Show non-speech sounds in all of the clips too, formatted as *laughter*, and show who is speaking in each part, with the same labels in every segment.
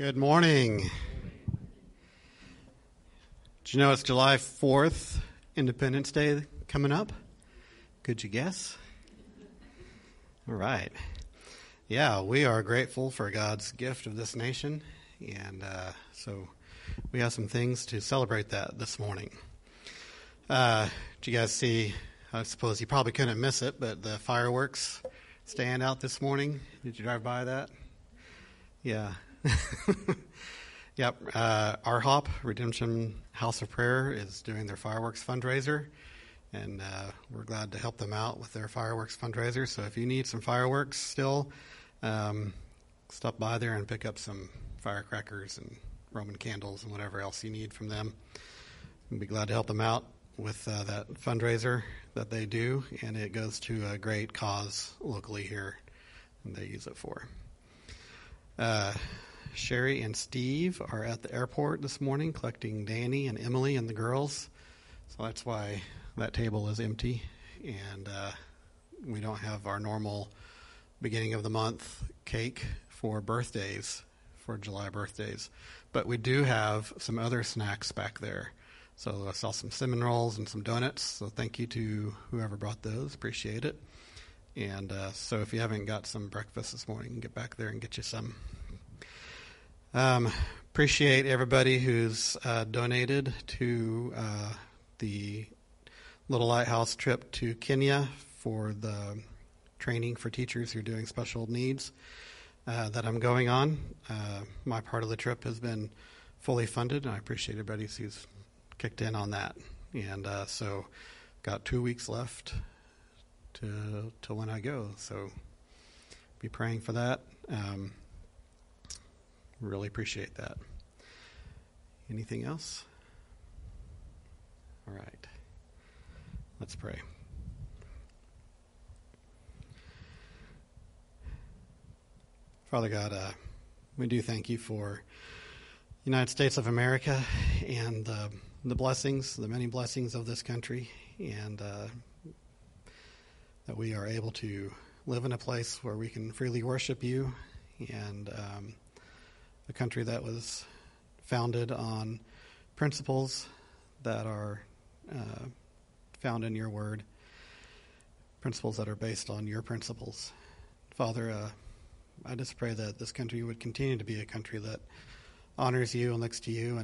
Speaker 1: Good morning. Did you know it's July 4th, Independence Day coming up? Could you guess? All right. Yeah, we are grateful for God's gift of this nation, and uh, so we have some things to celebrate that this morning. Uh, did you guys see? I suppose you probably couldn't miss it, but the fireworks stand out this morning. Did you drive by that? Yeah, *laughs* yep. Uh, RHOP, Redemption House of Prayer, is doing their fireworks fundraiser, and uh, we're glad to help them out with their fireworks fundraiser. So if you need some fireworks still, um, stop by there and pick up some firecrackers and Roman candles and whatever else you need from them. We'd be glad to help them out with uh, that fundraiser that they do, and it goes to a great cause locally here, and they use it for. Uh, Sherry and Steve are at the airport this morning collecting Danny and Emily and the girls. So that's why that table is empty. And uh, we don't have our normal beginning of the month cake for birthdays, for July birthdays. But we do have some other snacks back there. So I saw some cinnamon rolls and some donuts. So thank you to whoever brought those. Appreciate it. And uh, so if you haven't got some breakfast this morning, get back there and get you some. Um, appreciate everybody who's uh, donated to uh, the Little Lighthouse trip to Kenya for the training for teachers who are doing special needs uh, that I'm going on. Uh, my part of the trip has been fully funded, and I appreciate everybody who's kicked in on that. And uh, so, got two weeks left to to when I go. So, be praying for that. Um, Really appreciate that. Anything else? All right. Let's pray. Father God, uh, we do thank you for United States of America and uh, the blessings, the many blessings of this country, and uh, that we are able to live in a place where we can freely worship you and um, a country that was founded on principles that are uh, found in your word, principles that are based on your principles. Father, uh, I just pray that this country would continue to be a country that honors you and looks to you,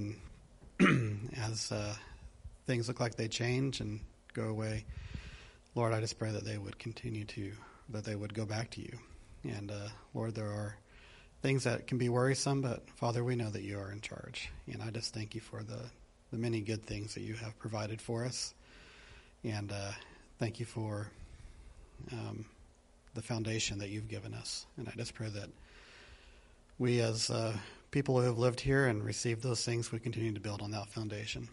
Speaker 1: and *clears throat* as uh, things look like they change and go away, Lord, I just pray that they would continue to, that they would go back to you. And uh, Lord, there are things that can be worrisome, but Father, we know that you are in charge. And I just thank you for the, the many good things that you have provided for us. And uh, thank you for um, the foundation that you've given us. And I just pray that we, as uh, people who have lived here and received those things, we continue to build on that foundation.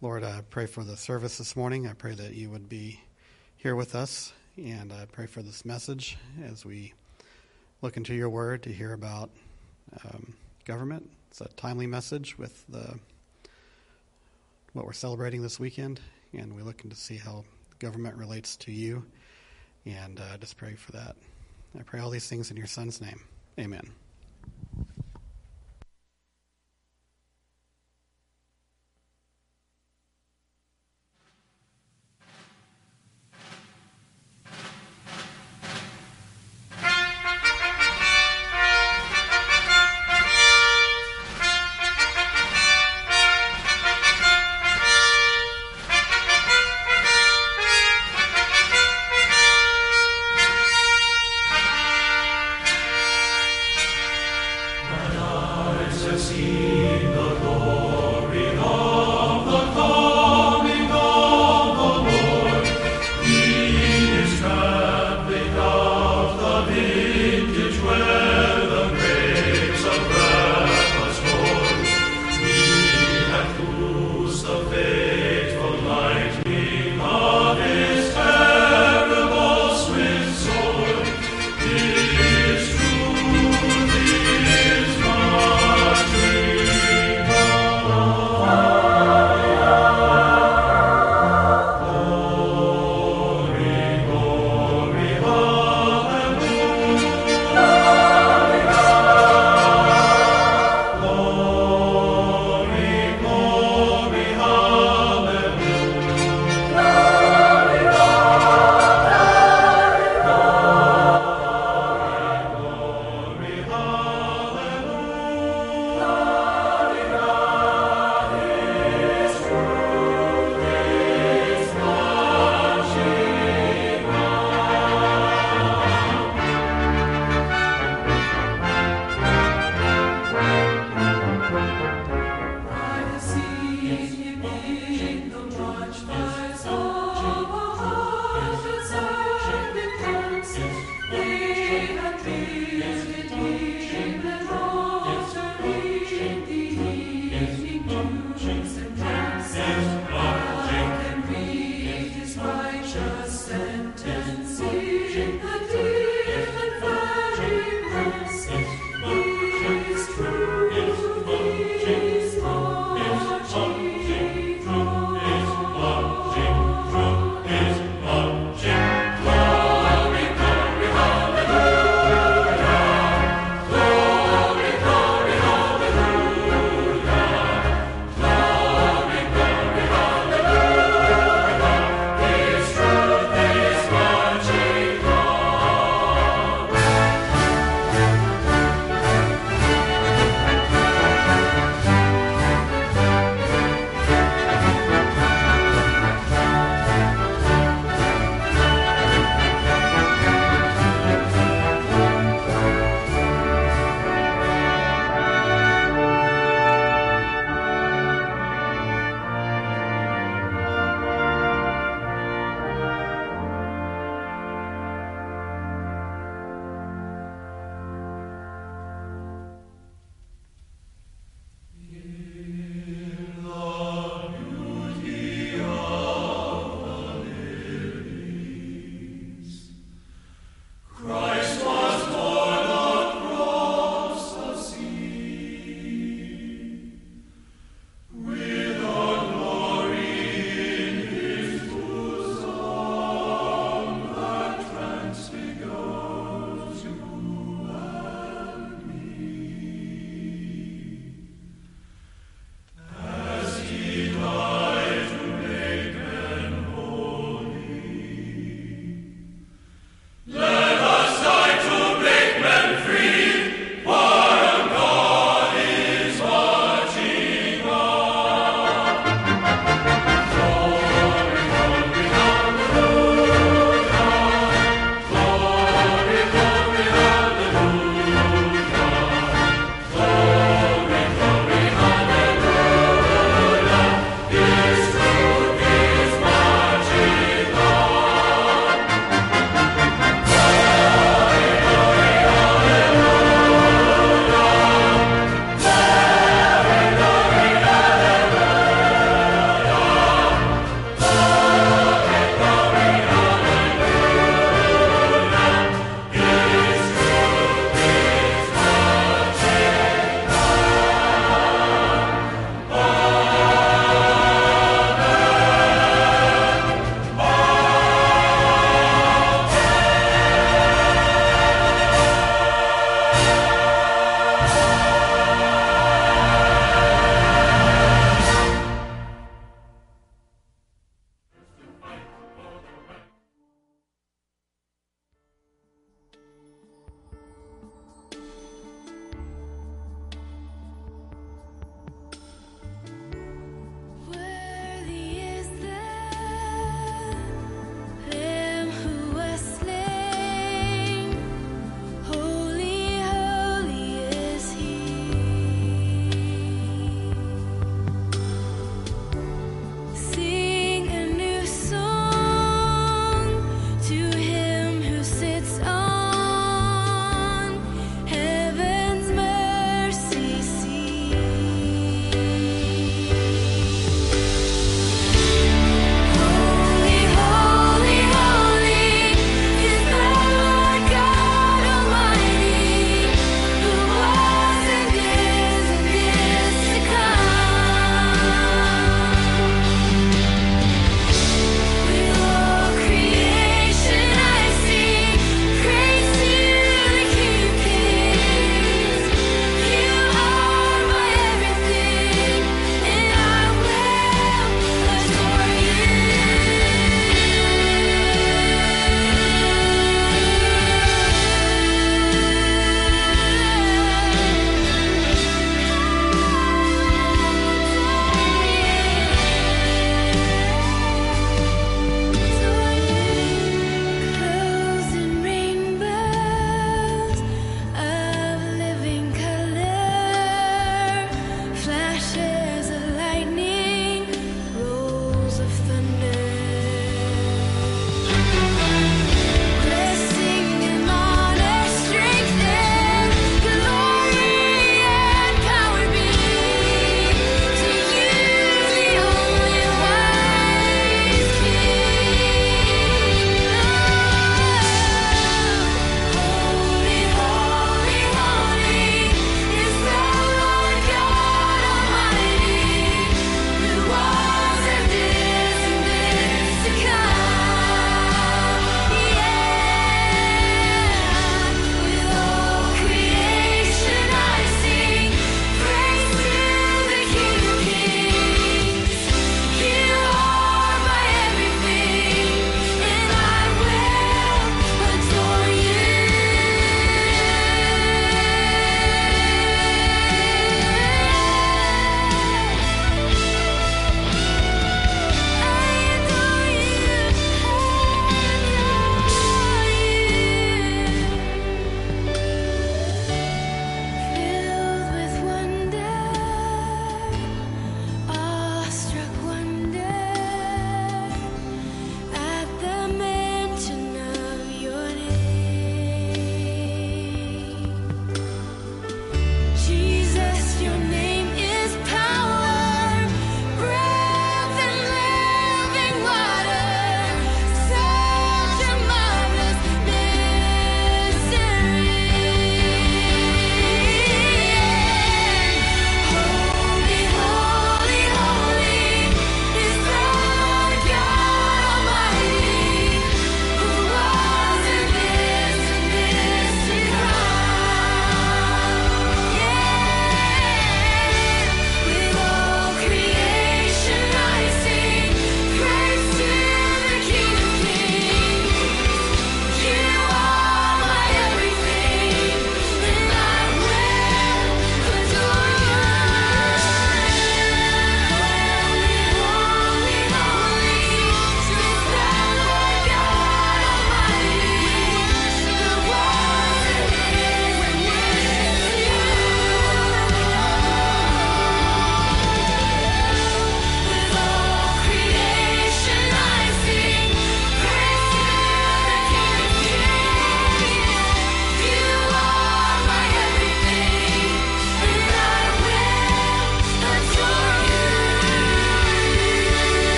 Speaker 1: Lord, I pray for the service this morning. I pray that you would be here with us. And I pray for this message as we look into your word to hear about um, government. It's a timely message with the, what we're celebrating this weekend, and we're looking to see how government relates to you. And uh, just pray for that. I pray all these things in your son's name. Amen.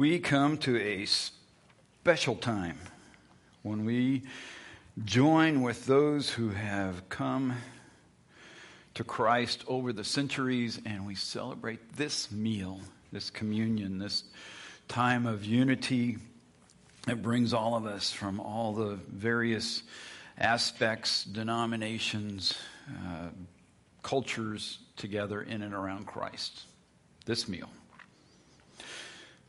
Speaker 2: We come to a special time when we join with those who have come to Christ over the centuries and we celebrate this meal, this communion, this time of unity that brings all of us from all the various aspects, denominations, uh, cultures together in and around Christ. This meal.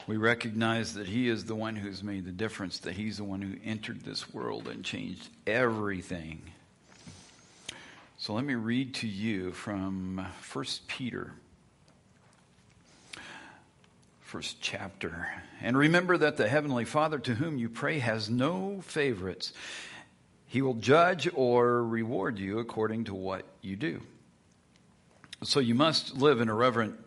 Speaker 2: We recognize that He is the one who's made the difference, that He's the one who entered this world and changed everything. So let me read to you from 1 Peter, first chapter. And remember that the Heavenly Father to whom you pray has no favorites. He will judge or reward you according to what you do. So you must live in a reverent,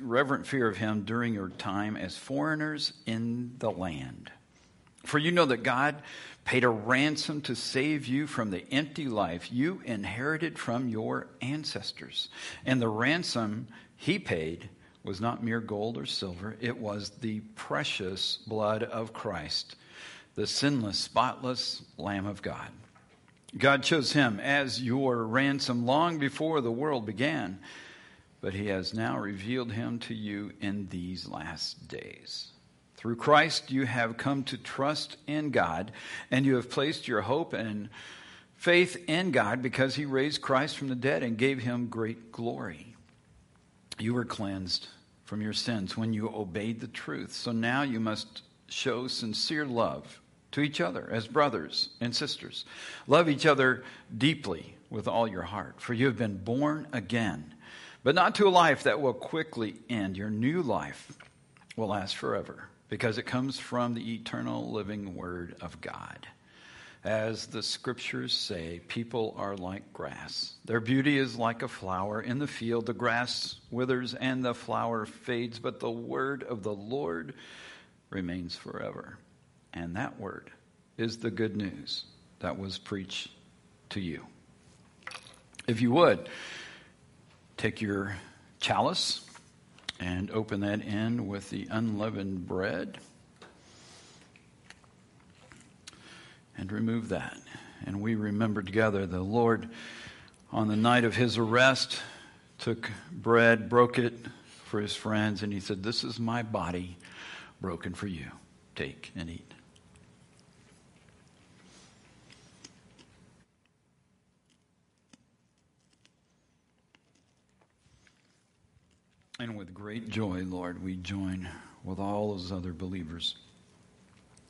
Speaker 2: reverent fear of Him during your time as foreigners in the land. For you know that God paid a ransom to save you from the empty life you inherited from your ancestors. And the ransom He paid was not mere gold or silver, it was the precious blood of Christ the sinless, spotless Lamb of God. God chose him as your ransom long before the world began, but he has now revealed him to you in these last days. Through Christ, you have come to trust in God, and you have placed your hope and faith in God because he raised Christ from the dead and gave him great glory. You were cleansed from your sins when you obeyed the truth. So now you must show sincere love to each other as brothers and sisters. Love each other deeply with all your heart, for you have been born again, but not to a life that will quickly end. Your new life will last forever because it comes from the eternal living Word of God. As the scriptures say, people are like grass. Their beauty is like a flower in the field. The grass withers and the flower fades, but the word of the Lord remains forever. And that word is the good news that was preached to you. If you would, take your chalice and open that in with the unleavened bread and remove that. And we remember together the Lord on the night of his arrest took bread, broke it for his friends, and he said, This is my body broken for you. Take and eat. And with great joy, Lord, we join with all those other believers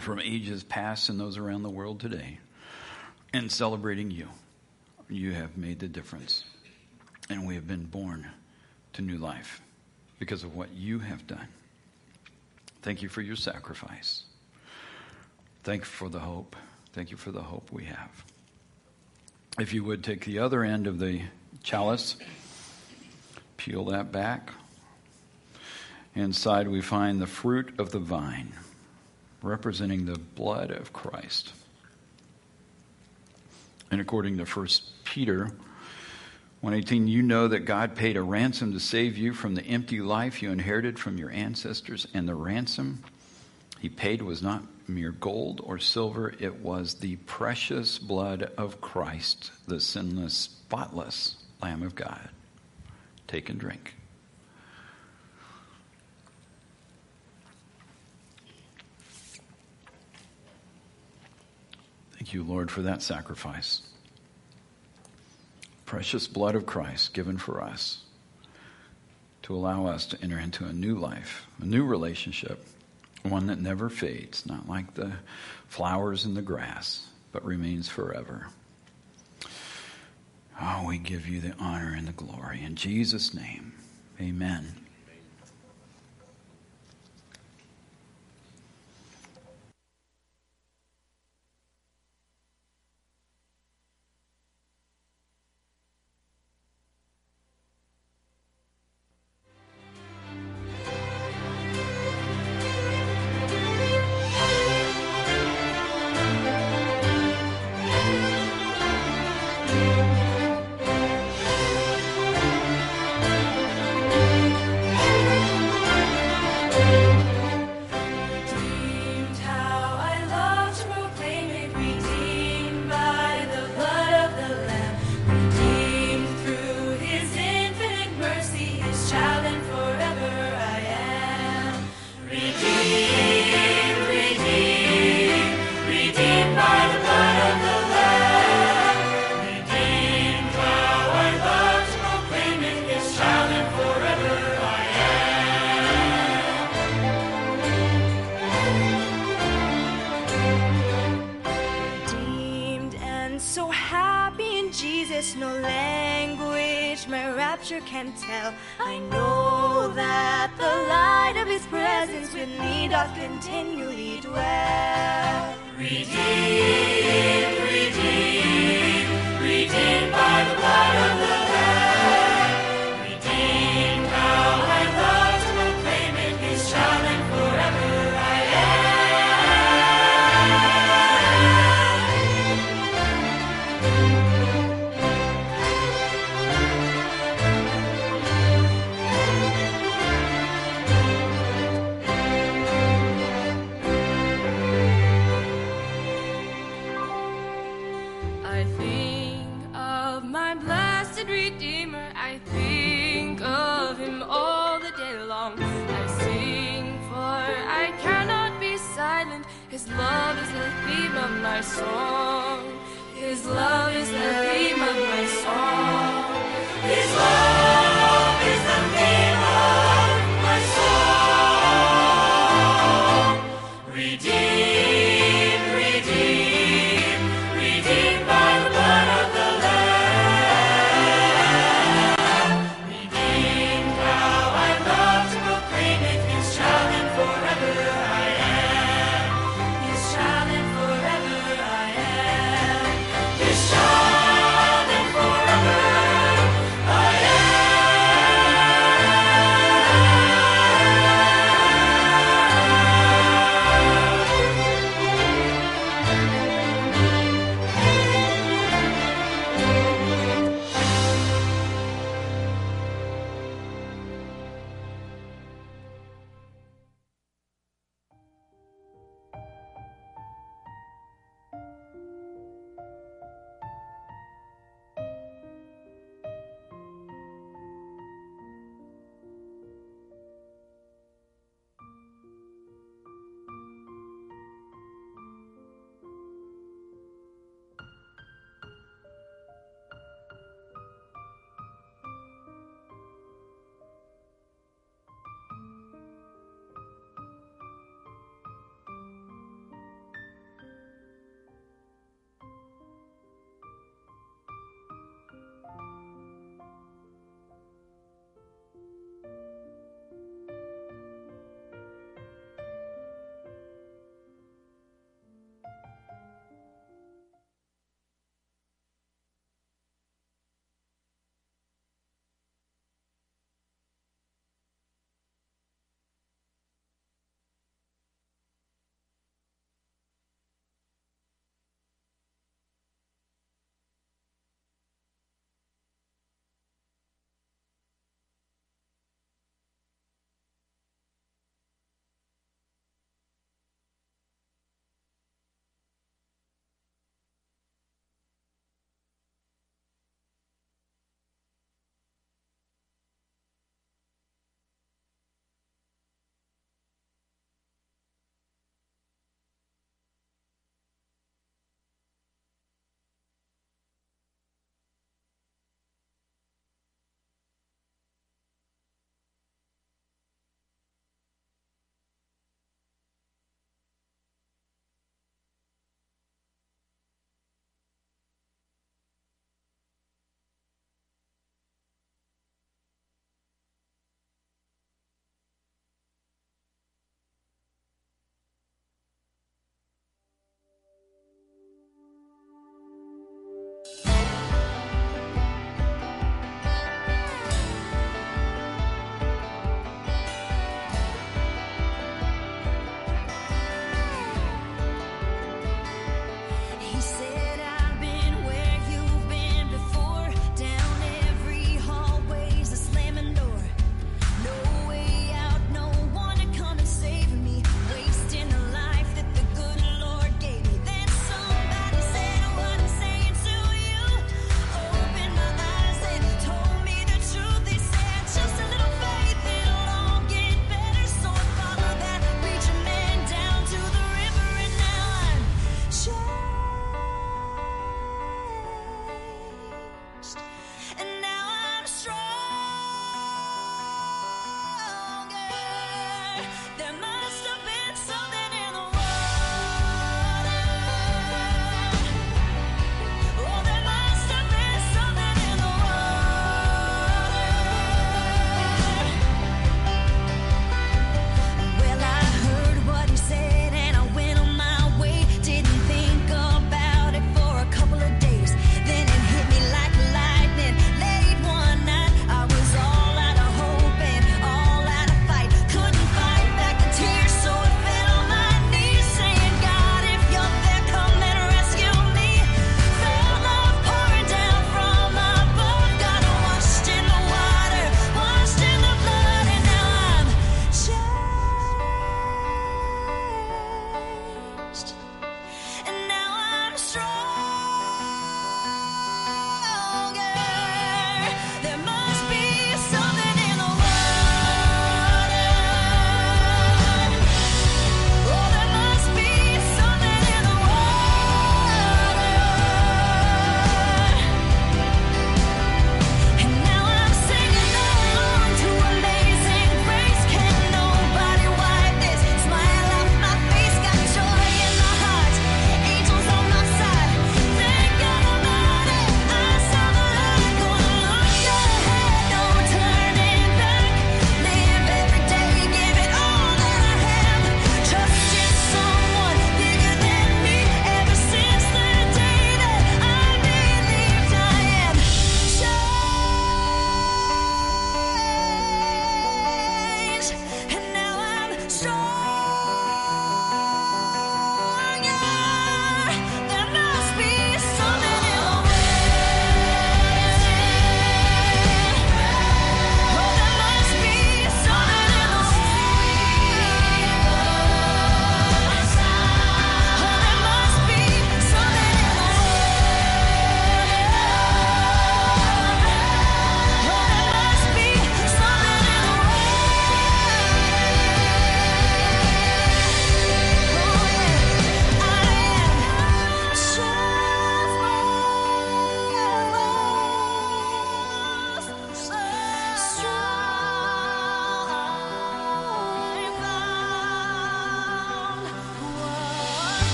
Speaker 2: from ages past and those around the world today in celebrating you. You have made the difference. And we have been born to new life because of what you have done. Thank you for your sacrifice. Thank you for the hope. Thank you for the hope we have. If you would take the other end of the chalice, peel that back. Inside, we find the fruit of the vine, representing the blood of Christ. And according to 1 Peter 118, you know that God paid a ransom to save you from the empty life you inherited from your ancestors, and the ransom he paid was not mere gold or silver, it was the precious blood of Christ, the sinless, spotless Lamb of God. Take and drink. Thank you, Lord, for that sacrifice. Precious blood of Christ given for us to allow us to enter into a new life, a new relationship, one that never fades, not like the flowers in the grass, but remains forever. Oh, we give you the honor and the glory. In Jesus' name, amen.
Speaker 3: future can tell. I know that the light of His presence with me doth continually dwell.
Speaker 4: Redeemed, redeemed, redeemed by the blood of the
Speaker 5: my song. His love is the theme of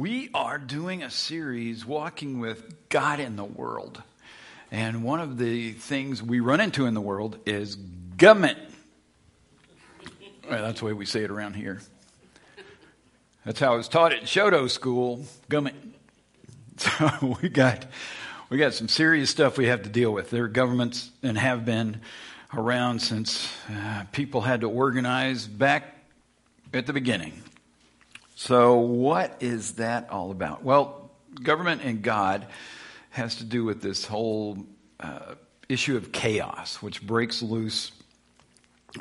Speaker 2: We are doing a series, Walking with God in the World. And one of the things we run into in the world is government. Well, that's the way we say it around here. That's how it was taught at Shoto School, government. *laughs* So we got we got some serious stuff we have to deal with. There are governments and have been around since uh, people had to organize back at the beginning. So, what is that all about? Well, government and God has to do with this whole uh, issue of chaos, which breaks loose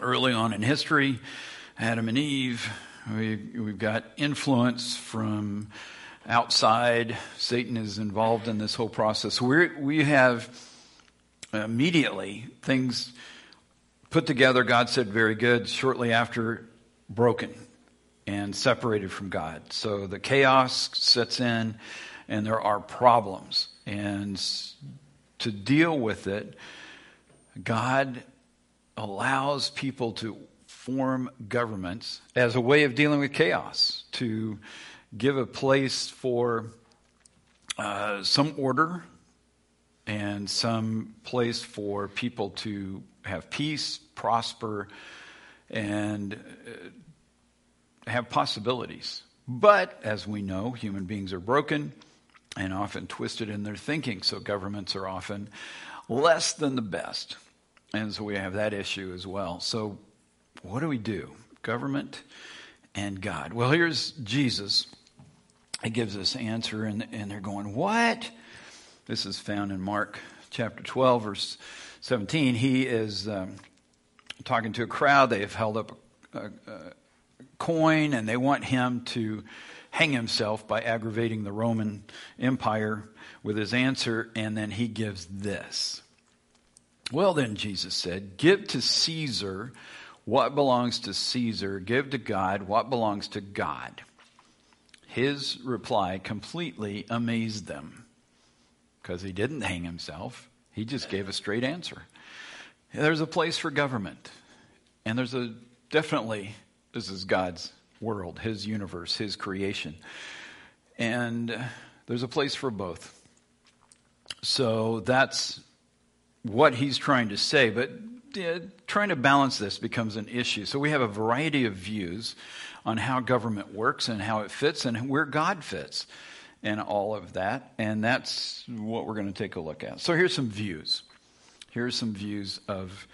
Speaker 2: early on in history. Adam and Eve, we, we've got influence from outside. Satan is involved in this whole process. we we have immediately things put together. God said, very good. Shortly after, broken and separated from God. So the chaos sets in and there are problems. And to deal with it, God allows people to form governments as a way of dealing with chaos, to give a place for uh, some order and some place for people to have peace, prosper, and uh, have possibilities. But as we know, human beings are broken and often twisted in their thinking, so governments are often less than the best. And so we have that issue as well. So, what do we do? Government and God. Well, here's Jesus. He gives this answer, and, and they're going, What? This is found in Mark chapter 12, verse 17. He is um, talking to a crowd. They have held up a, a, coin and they want him to hang himself by aggravating the Roman Empire with his answer, and then he gives this. Well, then, Jesus said, Give to Caesar what belongs to Caesar, give to God what belongs to God. His reply completely amazed them because he didn't hang himself, he just gave a straight answer. There's a place for government, and there's a definitely this is God's world, His universe, His creation. And there's a place for both. So that's what he's trying to say. But trying to balance this becomes an issue. So we have a variety of views on how government works and how it fits and where God fits and all of that. And that's what we're going to take a look at. So here's some views. Here's some views of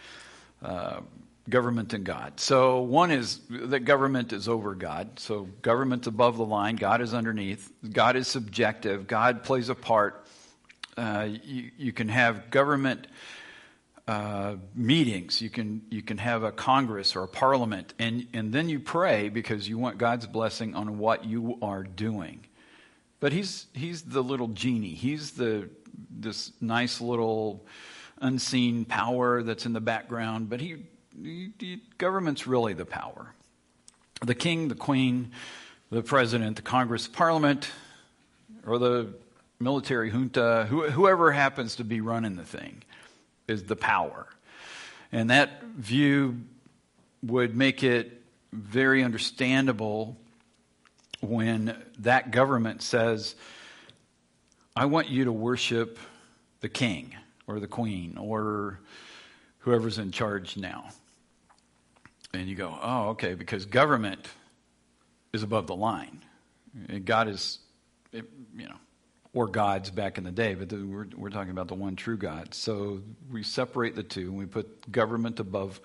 Speaker 2: uh, government and God. So one is that government is over God. So government's above the line. God is underneath. God is subjective. God plays a part. Uh, you, you, can have government uh, meetings. You can you can have a Congress or a Parliament, and and then you pray because you want God's blessing on what you are doing. But he's he's the little genie. He's the this nice little unseen power that's in the background. But he government's really the power. The king, the queen, the president, the Congress, parliament, or the military junta, whoever happens to be running the thing, is the power. And that view would make it very understandable when that government says, I want you to worship the king or the queen or whoever's in charge now. And you go, oh, okay, because government is above the line. God is, you know, or gods back in the day, but we're, we're talking about the one true God. So we separate the two and we put government above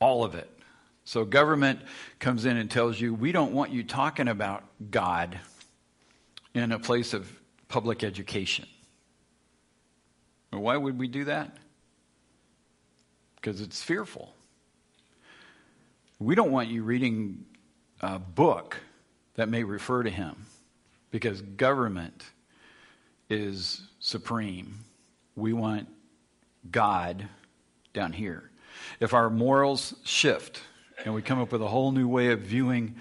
Speaker 2: all of it. So government comes in and tells you, we don't want you talking about God in a place of public education. Why would we do that? Because it's fearful. We don't want you reading a book that may refer to him because government is supreme. We want God down here. If our morals shift and we come up with a whole new way of viewing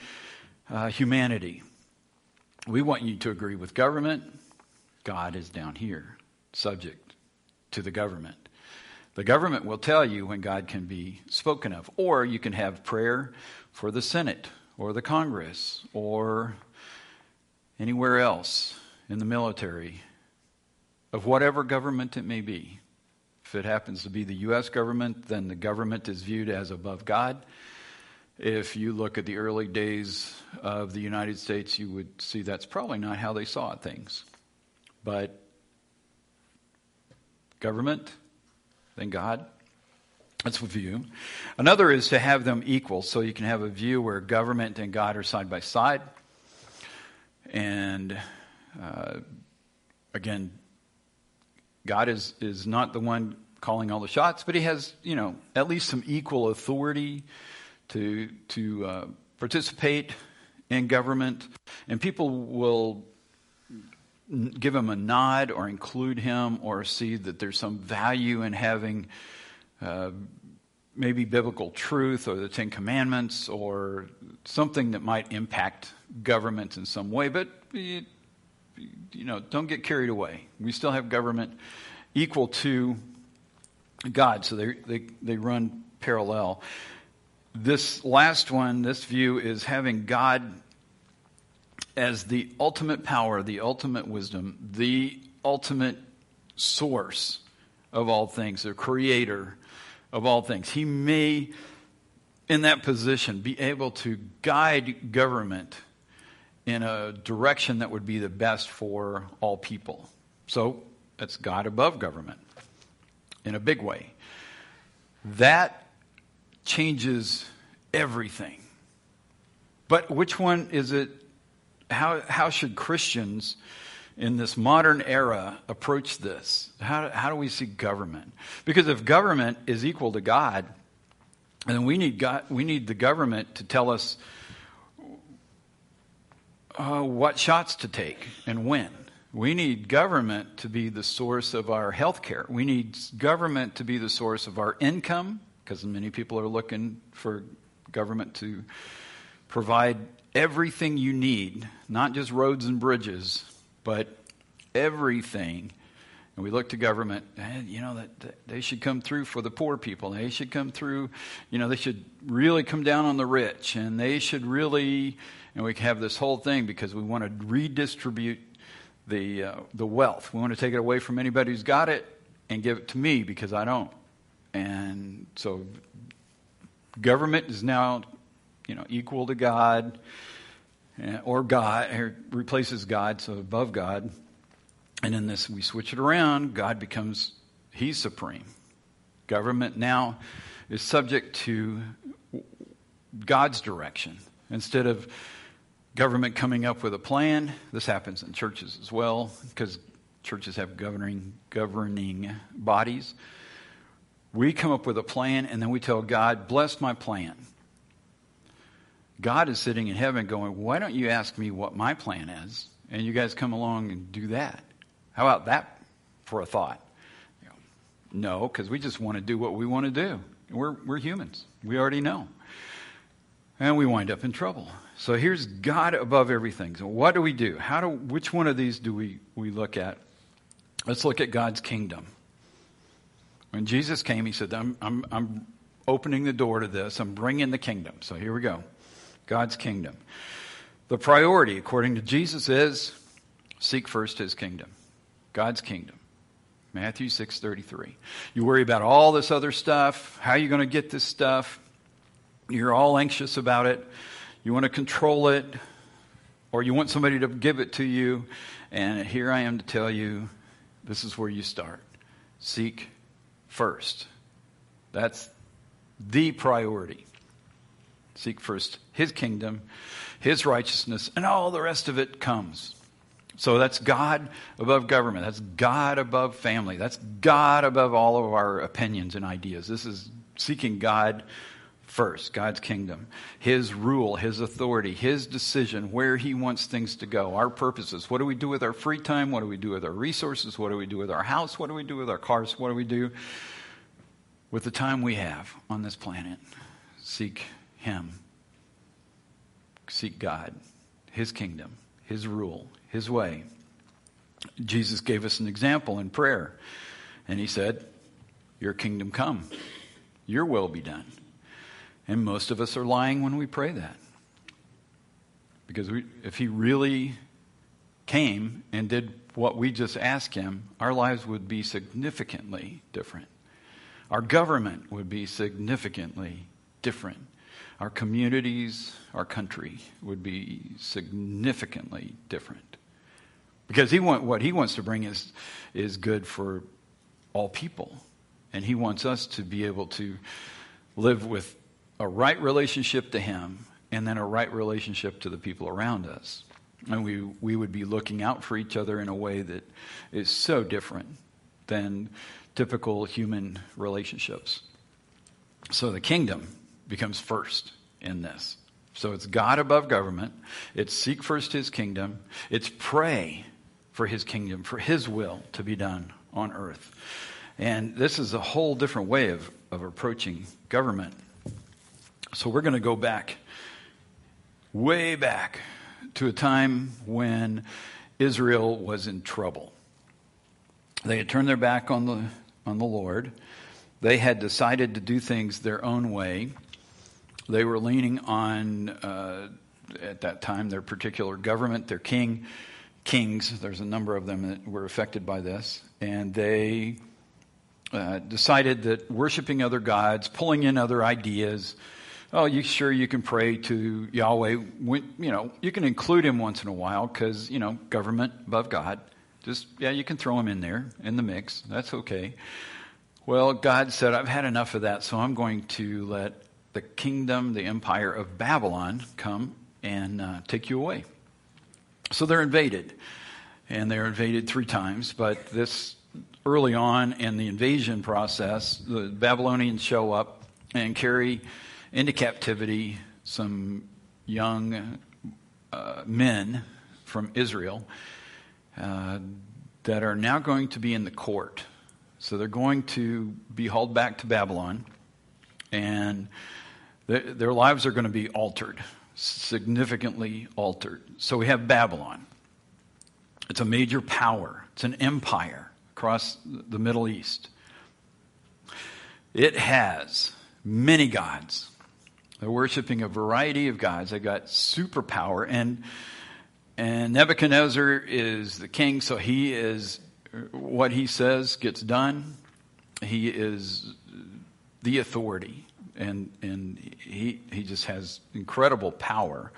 Speaker 2: uh, humanity, we want you to agree with government. God is down here, subject to the government. The government will tell you when God can be spoken of. Or you can have prayer for the Senate or the Congress or anywhere else in the military, of whatever government it may be. If it happens to be the U.S. government, then the government is viewed as above God. If you look at the early days of the United States, you would see that's probably not how they saw things. But government, then God. That's a view. Another is to have them equal, so you can have a view where government and God are side by side. And uh, again, God is, is not the one calling all the shots, but he has, you know, at least some equal authority to, to uh, participate in government. And people will give him a nod or include him or see that there's some value in having uh, maybe biblical truth or the Ten Commandments or something that might impact government in some way. But, you, know, don't get carried away. We still have government equal to God, so they, they, they run parallel. This last one, this view, is having God as the ultimate power, the ultimate wisdom, the ultimate source of all things, the creator of all things. He may, in that position, be able to guide government in a direction that would be the best for all people. So that's God above government in a big way. That changes everything. But which one is it how, how should Christians in this modern era approach this? How, how do we see government? Because if government is equal to God, then we need, God, we need the government to tell us uh, what shots to take and when. We need government to be the source of our health care. We need government to be the source of our income, because many people are looking for government to provide everything you need, not just roads and bridges, but everything. And we look to government, and you know, that, that they should come through for the poor people. They should come through, you know, they should really come down on the rich, and they should really, and we have this whole thing because we want to redistribute the, uh, the wealth. We want to take it away from anybody who's got it and give it to me because I don't. And so government is now you know, equal to God, eh, or God, or replaces God, so above God. And in this, we switch it around. God becomes, He's supreme. Government now is subject to God's direction. Instead of government coming up with a plan, this happens in churches as well, because churches have governing, governing bodies. We come up with a plan, and then we tell God, bless my plan. God is sitting in heaven going, Why don't you ask me what my plan is? And you guys come along and do that. How about that for a thought? No, because we just want to do what we want to do. We're, we're humans. We already know. And we wind up in trouble. So here's God above everything. So what do we do? How do which one of these do we, we look at? Let's look at God's kingdom. When Jesus came, he said, I'm, I'm, I'm opening the door to this. I'm bringing the kingdom. So here we go. God's kingdom. The priority, according to Jesus, is seek first his kingdom. God's kingdom. Matthew 6:33. You worry about all this other stuff, how are you going to get this stuff? You're all anxious about it. You want to control it or you want somebody to give it to you, and here I am to tell you this is where you start. Seek first. That's the priority. Seek first his kingdom, his righteousness, and all the rest of it comes. So that's God above government. That's God above family. That's God above all of our opinions and ideas. This is seeking God first, God's kingdom, His rule, His authority, His decision, where He wants things to go, our purposes. What do we do with our free time? What do we do with our resources? What do we do with our house? What do we do with our cars? What do we do with the time we have on this planet? Seek him. Seek God, His kingdom, His rule, His way. Jesus gave us an example in prayer, and He said, Your kingdom come, your will be done. And most of us are lying when we pray that. Because we, if He really came and did what we just asked him, our lives would be significantly different. Our government would be significantly different. Our communities, our country would be significantly different. Because he want, what he wants to bring is, is good for all people. And he wants us to be able to live with a right relationship to him and then a right relationship to the people around us. And we, we would be looking out for each other in a way that is so different than typical human relationships. So the kingdom becomes first in this. So it's God above government. It's seek first his kingdom. It's pray for his kingdom, for his will to be done on earth. And this is a whole different way of, of approaching government. So we're going to go back, way back, to a time when Israel was in trouble. They had turned their back on the, on the Lord. They had decided to do things their own way. They were leaning on, uh, at that time, their particular government, their king, kings. There's a number of them that were affected by this. And they uh, decided that worshiping other gods, pulling in other ideas, oh, you sure you can pray to Yahweh? When, you know, you can include him once in a while because you know government above God. Just yeah, you can throw him in there in the mix. That's okay. Well, God said, I've had enough of that, so I'm going to let the kingdom, the empire of Babylon, come and uh, take you away. So they're invaded, and they're invaded three times. But this early on in the invasion process, the Babylonians show up and carry into captivity some young uh, men from Israel uh, that are now going to be in the court. So they're going to be hauled back to Babylon, and their lives are going to be altered, significantly altered. So we have Babylon. It's a major power, it's an empire across the Middle East. It has many gods. They're worshiping a variety of gods. They've got superpower. And, and Nebuchadnezzar is the king, so he is, what he says gets done. He is the authority. And, and he, he just has incredible power.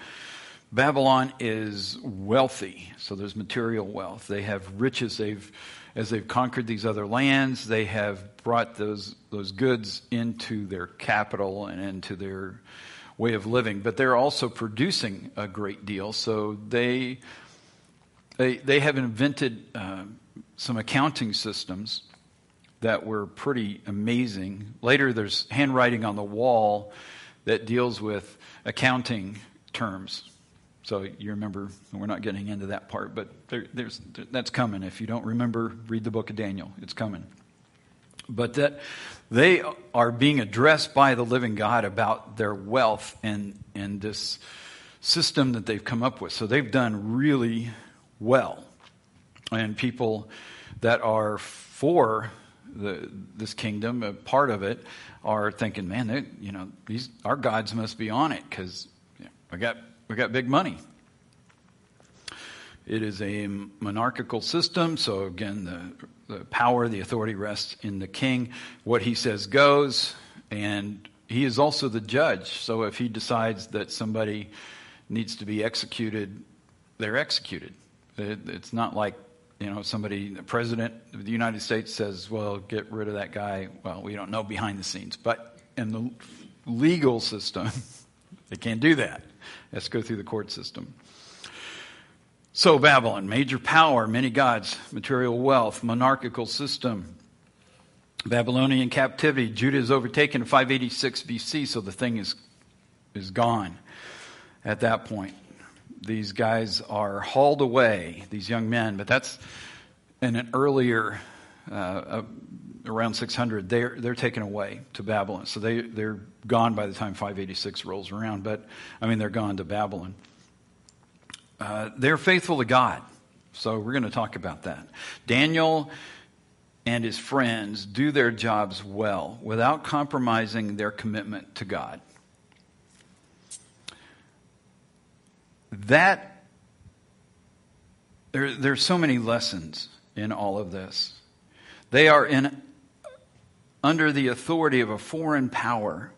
Speaker 2: Babylon is wealthy, so there's material wealth. They have riches. They've, as they've conquered these other lands, they have brought those those goods into their capital and into their way of living. But they're also producing a great deal, so they they they have invented uh, some accounting systems that were pretty amazing. Later, there's handwriting on the wall that deals with accounting terms so you remember, we're not getting into that part, but there, there's, that's coming. If you don't remember, read the book of Daniel. It's coming. But that they are being addressed by the living God about their wealth and, and this system that they've come up with. So they've done really well. And people that are for the, this kingdom, a part of it, are thinking, man, you know, these, our gods must be on it because you know, I got we got big money. It is a monarchical system, so again, the, the power, the authority rests in the king. What he says goes, and he is also the judge. So if he decides that somebody needs to be executed, they're executed. It, it's not like you know somebody, the president of the United States says, "Well, get rid of that guy." Well, we don't know behind the scenes, but in the legal system, *laughs* they can't do that It has to go through the court system. So, Babylon, major power, many gods, material wealth, monarchical system. Babylonian captivity. Judah is overtaken in 586 BC, so the thing is, is gone at that point. These guys are hauled away, these young men, but that's in an earlier, uh, uh, around 600, they're, they're taken away to Babylon. So they, they're gone by the time 586 rolls around. But, I mean, they're gone to Babylon. Uh, they're faithful to God. So we're going to talk about that. Daniel and his friends do their jobs well without compromising their commitment to God. That there, there's so many lessons in all of this. They are in under the authority of a foreign power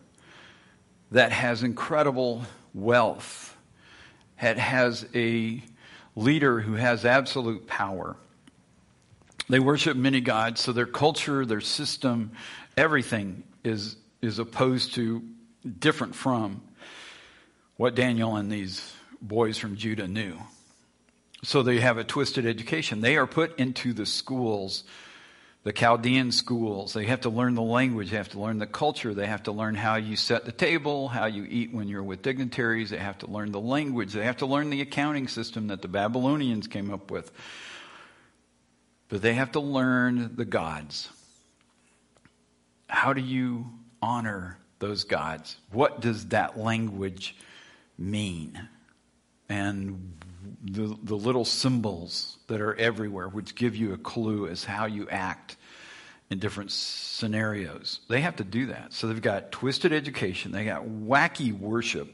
Speaker 2: that has incredible wealth, that has a leader who has absolute power. They worship many gods, so their culture, their system, everything is, is opposed to, different from what Daniel and these boys from Judah knew. So they have a twisted education. They are put into the schools the Chaldean schools. They have to learn the language, they have to learn the culture, they have to learn how you set the table, how you eat when you're with dignitaries, they have to learn the language, they have to learn the accounting system that the Babylonians came up with. But they have to learn the gods. How do you honor those gods? What does that language mean? And the, the little symbols that are everywhere, which give you a clue as how you act in different scenarios. They have to do that. So they've got twisted education, they got wacky worship,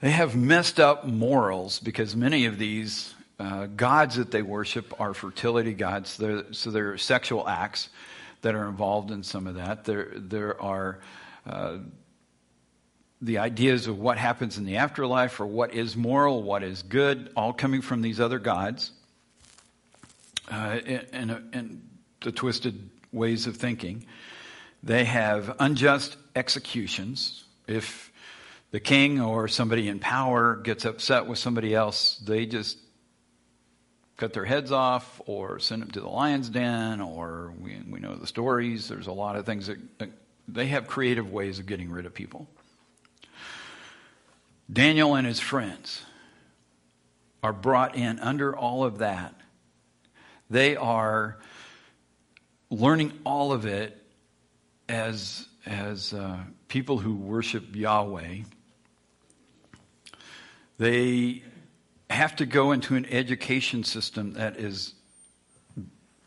Speaker 2: they have messed up morals because many of these uh, gods that they worship are fertility gods. They're, so there are sexual acts that are involved in some of that. There, there are. Uh, the ideas of what happens in the afterlife or what is moral, what is good, all coming from these other gods uh, and, and the twisted ways of thinking. They have unjust executions. If the king or somebody in power gets upset with somebody else, they just cut their heads off or send them to the lion's den, or we, we know the stories. There's a lot of things that, that they have creative ways of getting rid of people. Daniel and his friends are brought in under all of that. They are learning all of it as, as uh, people who worship Yahweh. They have to go into an education system that is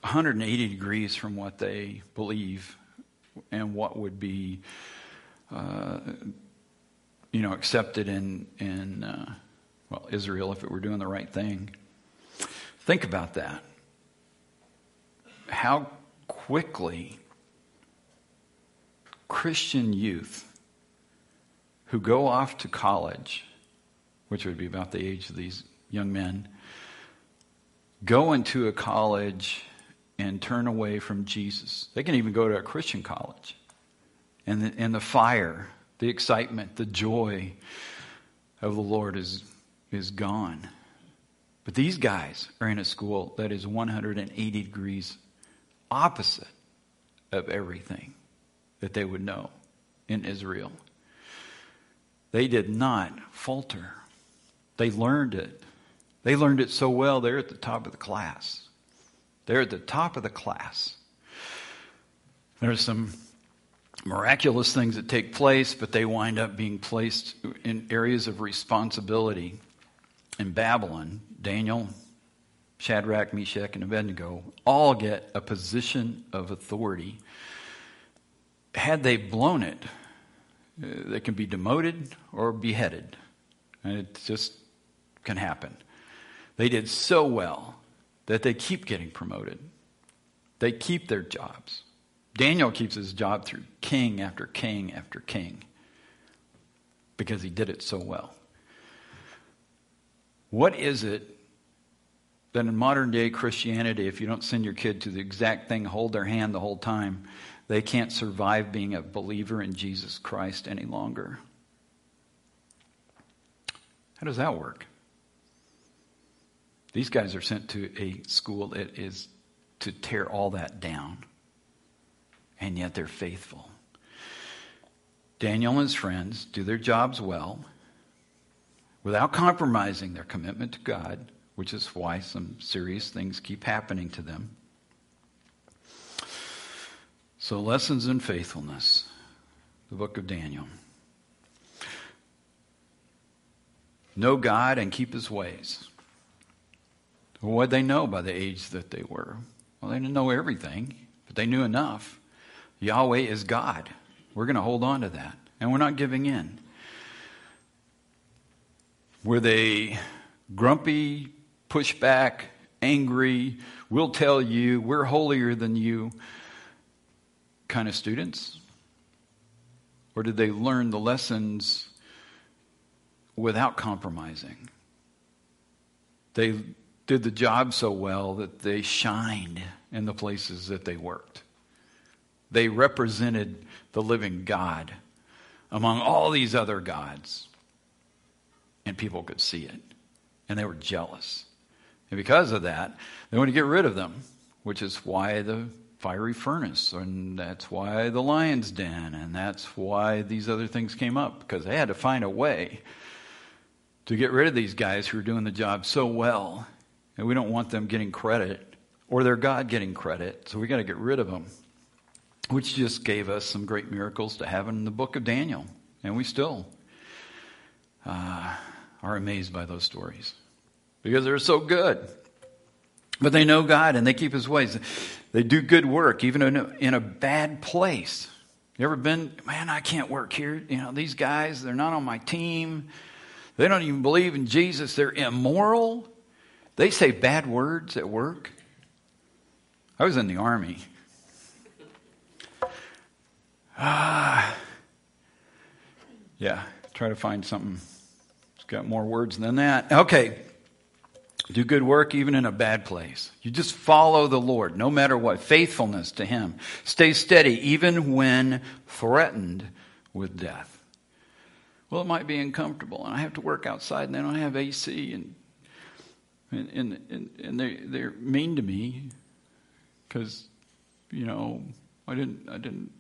Speaker 2: 180 degrees from what they believe and what would be uh, you know, accepted in, in uh, well, Israel if it were doing the right thing. Think about that. How quickly Christian youth who go off to college, which would be about the age of these young men, go into a college and turn away from Jesus. They can even go to a Christian college. And the, and the fire the excitement, the joy of the Lord is, is gone. But these guys are in a school that is 180 degrees opposite of everything that they would know in Israel. They did not falter. They learned it. They learned it so well, they're at the top of the class. They're at the top of the class. There's some miraculous things that take place, but they wind up being placed in areas of responsibility. In Babylon, Daniel, Shadrach, Meshach, and Abednego all get a position of authority. Had they blown it, uh, they can be demoted or beheaded. And it just can happen. They did so well that they keep getting promoted. They keep their jobs. Daniel keeps his job through king after king after king because he did it so well. What is it that in modern day Christianity, if you don't send your kid to the exact thing, hold their hand the whole time, they can't survive being a believer in Jesus Christ any longer? How does that work? These guys are sent to a school that is to tear all that down and yet they're faithful. Daniel and his friends do their jobs well without compromising their commitment to God, which is why some serious things keep happening to them. So, lessons in faithfulness, the book of Daniel. Know God and keep his ways. what did they know by the age that they were? Well, they didn't know everything, but they knew enough. Yahweh is God. We're going to hold on to that, and we're not giving in. Were they grumpy pushback, angry, we'll tell you, we're holier than you kind of students? Or did they learn the lessons without compromising? They did the job so well that they shined in the places that they worked. They represented the living God among all these other gods. And people could see it. And they were jealous. And because of that, they wanted to get rid of them, which is why the fiery furnace, and that's why the lion's den, and that's why these other things came up, because they had to find a way to get rid of these guys who are doing the job so well. And we don't want them getting credit or their God getting credit, so we got to get rid of them which just gave us some great miracles to have in the book of Daniel. And we still uh, are amazed by those stories because they're so good. But they know God and they keep His ways. They do good work, even in a, in a bad place. You ever been, man, I can't work here. You know, these guys, they're not on my team. They don't even believe in Jesus. They're immoral. They say bad words at work. I was in the army Ah. Yeah, try to find something. It's got more words than that. Okay. Do good work even in a bad place. You just follow the Lord no matter what. Faithfulness to Him. Stay steady even when threatened with death. Well, it might be uncomfortable and I have to work outside and they don't have AC and and, and, and they, they're mean to me because, you know, I didn't, I didn't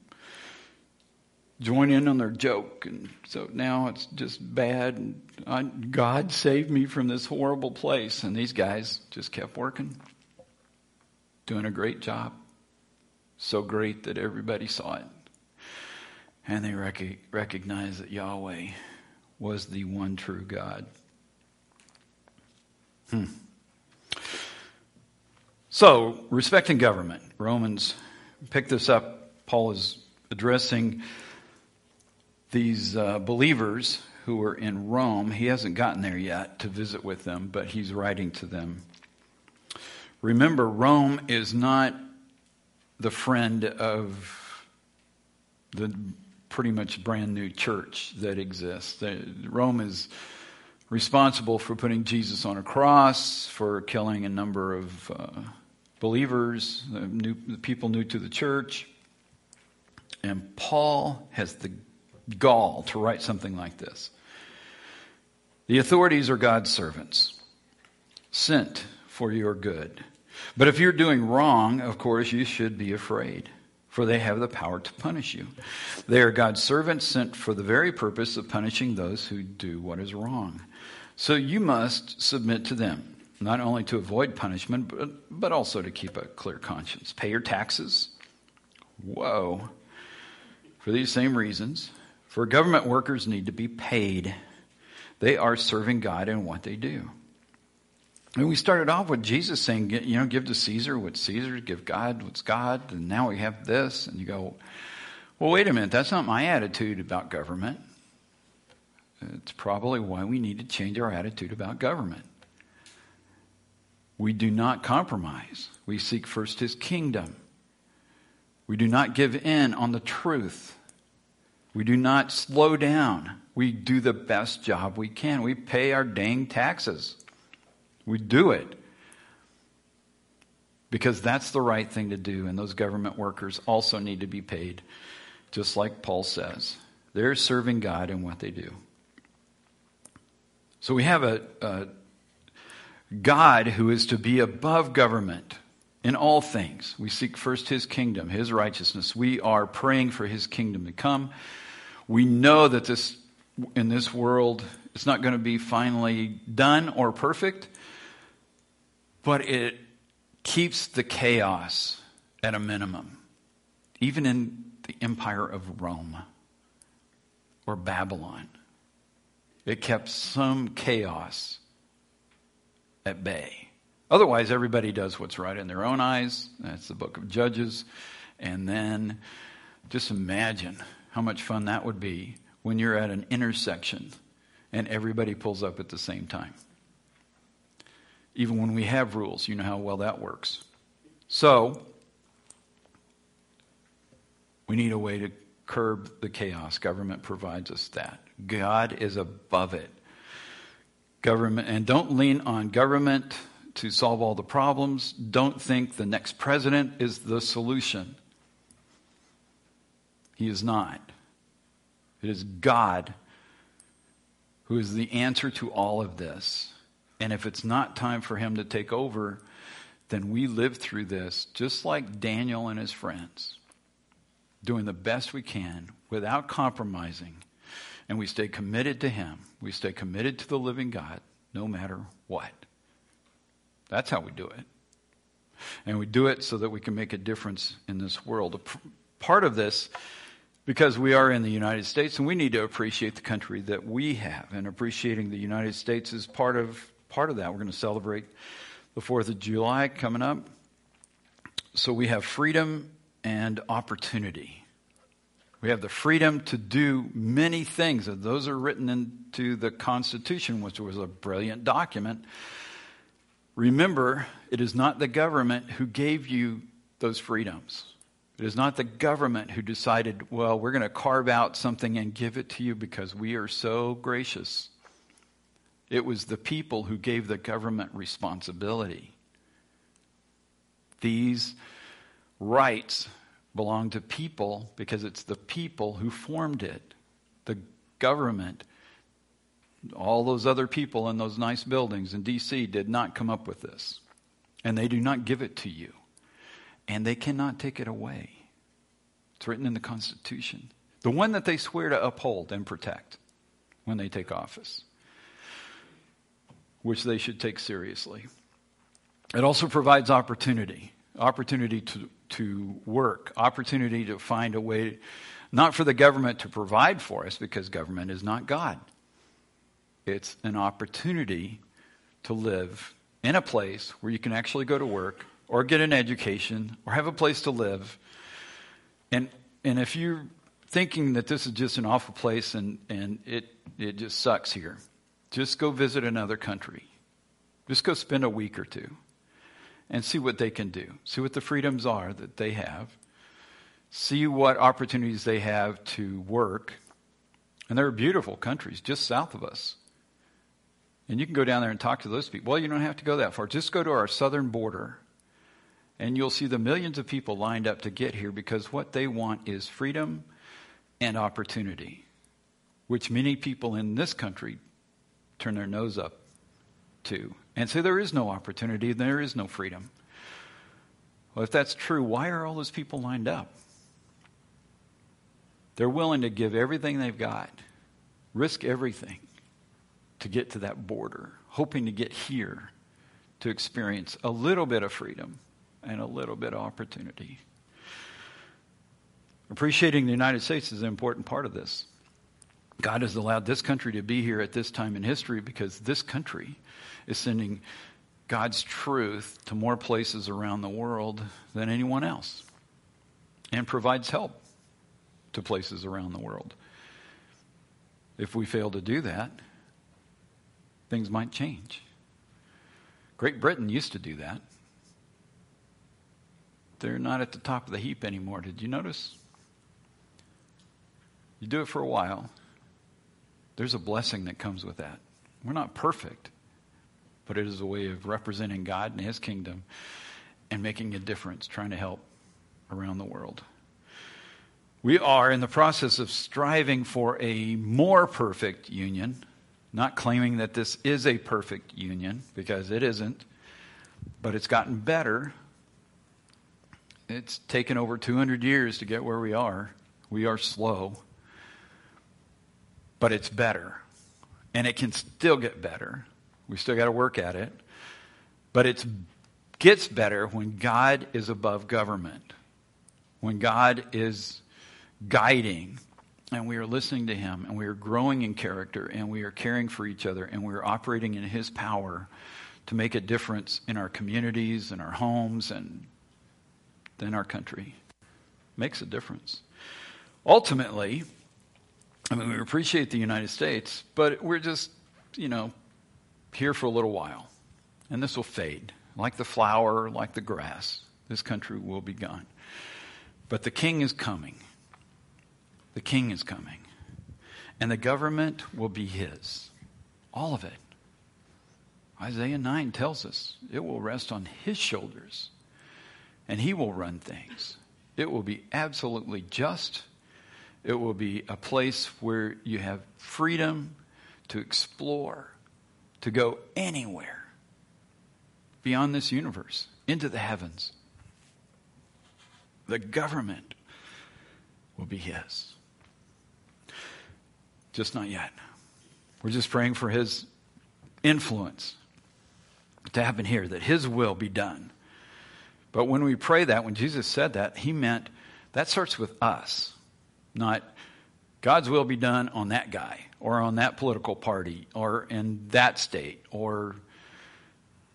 Speaker 2: join in on their joke. And so now it's just bad. And I, God saved me from this horrible place. And these guys just kept working, doing a great job. So great that everybody saw it. And they rec- recognized that Yahweh was the one true God. Hmm. So, respecting government. Romans pick this up. Paul is addressing these uh, believers who were in Rome. He hasn't gotten there yet to visit with them, but he's writing to them. Remember, Rome is not the friend of the pretty much brand new church that exists. Rome is responsible for putting Jesus on a cross, for killing a number of uh, believers, new, people new to the church. And Paul has the gall to write something like this. The authorities are God's servants, sent for your good. But if you're doing wrong, of course, you should be afraid, for they have the power to punish you. They are God's servants sent for the very purpose of punishing those who do what is wrong. So you must submit to them, not only to avoid punishment, but, but also to keep a clear conscience. Pay your taxes. Whoa. For these same reasons, for government workers need to be paid. They are serving God in what they do. And we started off with Jesus saying, you know, give to Caesar what's Caesar, give God what's God, and now we have this. And you go, well, wait a minute, that's not my attitude about government. It's probably why we need to change our attitude about government. We do not compromise. We seek first his kingdom. We do not give in on the truth. We do not slow down. We do the best job we can. We pay our dang taxes. We do it. Because that's the right thing to do, and those government workers also need to be paid, just like Paul says. They're serving God in what they do. So we have a, a God who is to be above government in all things. We seek first his kingdom, his righteousness. We are praying for his kingdom to come. We know that this, in this world, it's not going to be finally done or perfect, but it keeps the chaos at a minimum, even in the empire of Rome or Babylon. It kept some chaos at bay. Otherwise, everybody does what's right in their own eyes. That's the book of Judges. And then just imagine how much fun that would be when you're at an intersection and everybody pulls up at the same time. Even when we have rules, you know how well that works. So, we need a way to curb the chaos. Government provides us that. God is above it. Government, and don't lean on government to solve all the problems. Don't think the next president is the solution. He is not. It is God who is the answer to all of this. And if it's not time for him to take over, then we live through this just like Daniel and his friends, doing the best we can without compromising. And we stay committed to him. We stay committed to the living God no matter what. That's how we do it. And we do it so that we can make a difference in this world. Part of this because we are in the United States and we need to appreciate the country that we have. And appreciating the United States is part of part of that. We're going to celebrate the 4th of July coming up. So we have freedom and opportunity. We have the freedom to do many things, those are written into the Constitution, which was a brilliant document. Remember, it is not the government who gave you those freedoms. It is not the government who decided, well, we're going to carve out something and give it to you because we are so gracious. It was the people who gave the government responsibility. These rights belong to people because it's the people who formed it. The government, all those other people in those nice buildings in D.C. did not come up with this. And they do not give it to you and they cannot take it away. It's written in the Constitution. The one that they swear to uphold and protect when they take office, which they should take seriously. It also provides opportunity opportunity to, to work, opportunity to find a way, not for the government to provide for us, because government is not God. It's an opportunity to live in a place where you can actually go to work or get an education or have a place to live. And, and if you're thinking that this is just an awful place and, and it, it just sucks here, just go visit another country. Just go spend a week or two and see what they can do. See what the freedoms are that they have. See what opportunities they have to work. And there are beautiful countries just south of us. And you can go down there and talk to those people. Well, you don't have to go that far. Just go to our southern border and you'll see the millions of people lined up to get here because what they want is freedom and opportunity, which many people in this country turn their nose up to and say there is no opportunity, there is no freedom. Well, if that's true, why are all those people lined up? They're willing to give everything they've got, risk everything to get to that border, hoping to get here to experience a little bit of freedom and a little bit of opportunity. Appreciating the United States is an important part of this. God has allowed this country to be here at this time in history because this country is sending God's truth to more places around the world than anyone else and provides help to places around the world. If we fail to do that, things might change. Great Britain used to do that they're not at the top of the heap anymore. Did you notice? You do it for a while, there's a blessing that comes with that. We're not perfect, but it is a way of representing God and His kingdom and making a difference, trying to help around the world. We are in the process of striving for a more perfect union, not claiming that this is a perfect union, because it isn't, but it's gotten better it's taken over 200 years to get where we are. We are slow, but it's better. And it can still get better. We still got to work at it. But it gets better when God is above government, when God is guiding, and we are listening to Him, and we are growing in character, and we are caring for each other, and we are operating in His power to make a difference in our communities and our homes and than our country. Makes a difference. Ultimately, I mean, we appreciate the United States, but we're just, you know, here for a little while. and this will fade. Like the flower, like the grass, this country will be gone. But the king is coming. The king is coming. And the government will be his. All of it. Isaiah 9 tells us it will rest on his shoulders and he will run things. It will be absolutely just. It will be a place where you have freedom to explore, to go anywhere beyond this universe, into the heavens. The government will be his. Just not yet. We're just praying for his influence to happen here, that his will be done. But when we pray that, when Jesus said that, he meant that starts with us, not God's will be done on that guy or on that political party or in that state or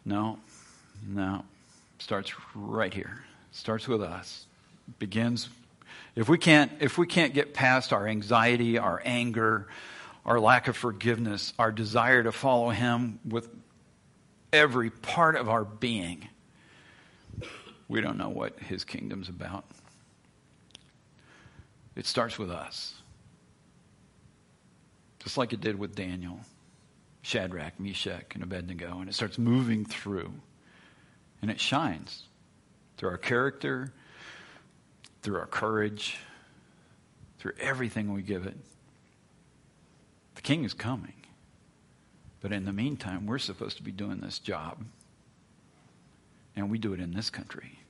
Speaker 2: no, no. Starts right here. Starts with us. Begins if we can't if we can't get past our anxiety, our anger, our lack of forgiveness, our desire to follow him with every part of our being, we don't know what his kingdom's about. It starts with us. Just like it did with Daniel, Shadrach, Meshach, and Abednego. And it starts moving through. And it shines through our character, through our courage, through everything we give it. The king is coming. But in the meantime, we're supposed to be doing this job. And we do it in this country,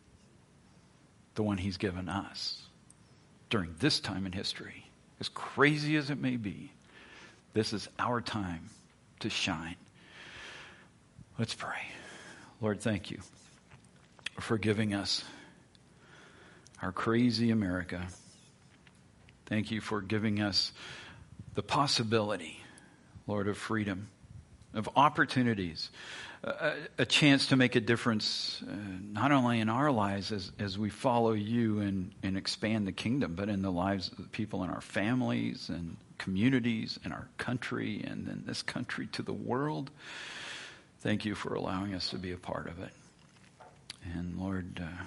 Speaker 2: the one he's given us during this time in history. As crazy as it may be, this is our time to shine. Let's pray. Lord, thank you for giving us our crazy America. Thank you for giving us the possibility, Lord, of freedom of opportunities, a, a chance to make a difference uh, not only in our lives as, as we follow you and, and expand the kingdom, but in the lives of the people in our families and communities and our country and in this country to the world. Thank you for allowing us to be a part of it. And Lord, uh,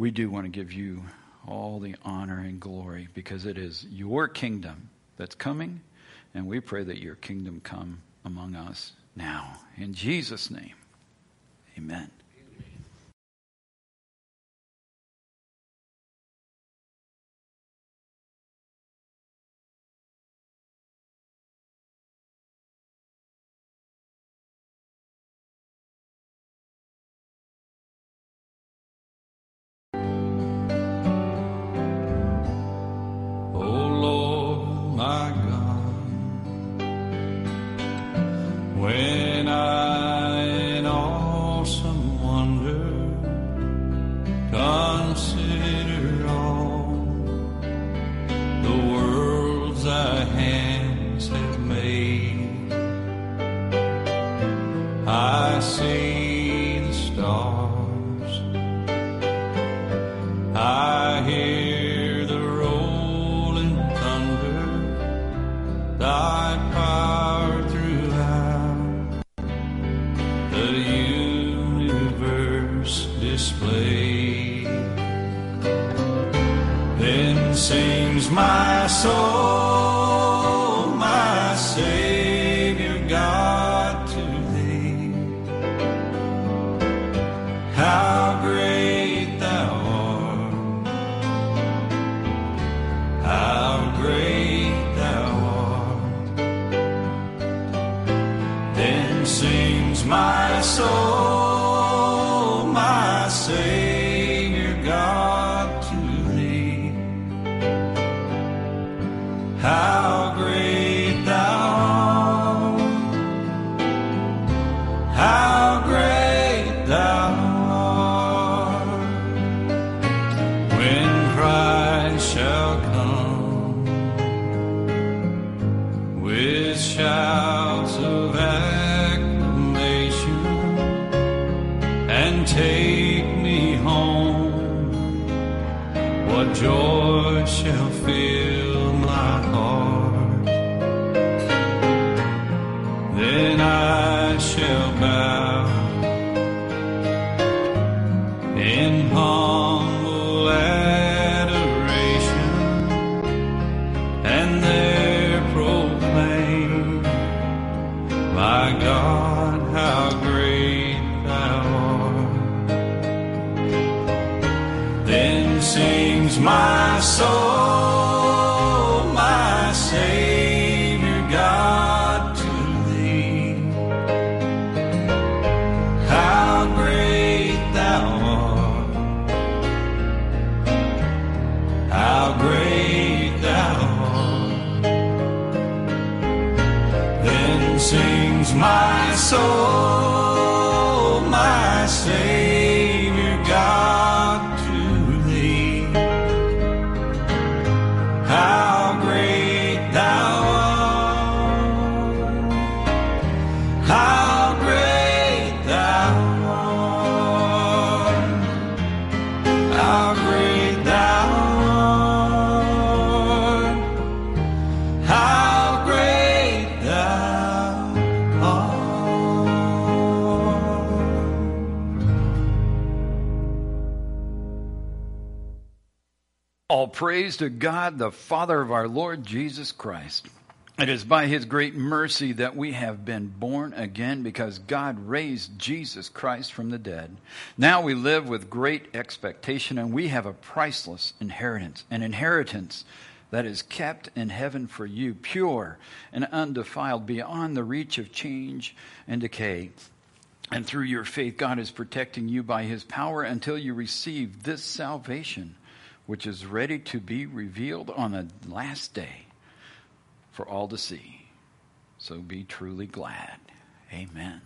Speaker 2: we do want to give you all the honor and glory because it is your kingdom that's coming and we pray that your kingdom come among us now. In Jesus' name, amen. To God, the Father of our Lord Jesus Christ. It is by His great mercy that we have been born again because God raised Jesus Christ from the dead. Now we live with great expectation and we have a priceless inheritance, an inheritance that is kept in heaven for you, pure and undefiled, beyond the reach of change and decay. And through your faith, God is protecting you by His power until you receive this salvation, which is ready to be revealed on the last day for all to see. So be truly glad. Amen.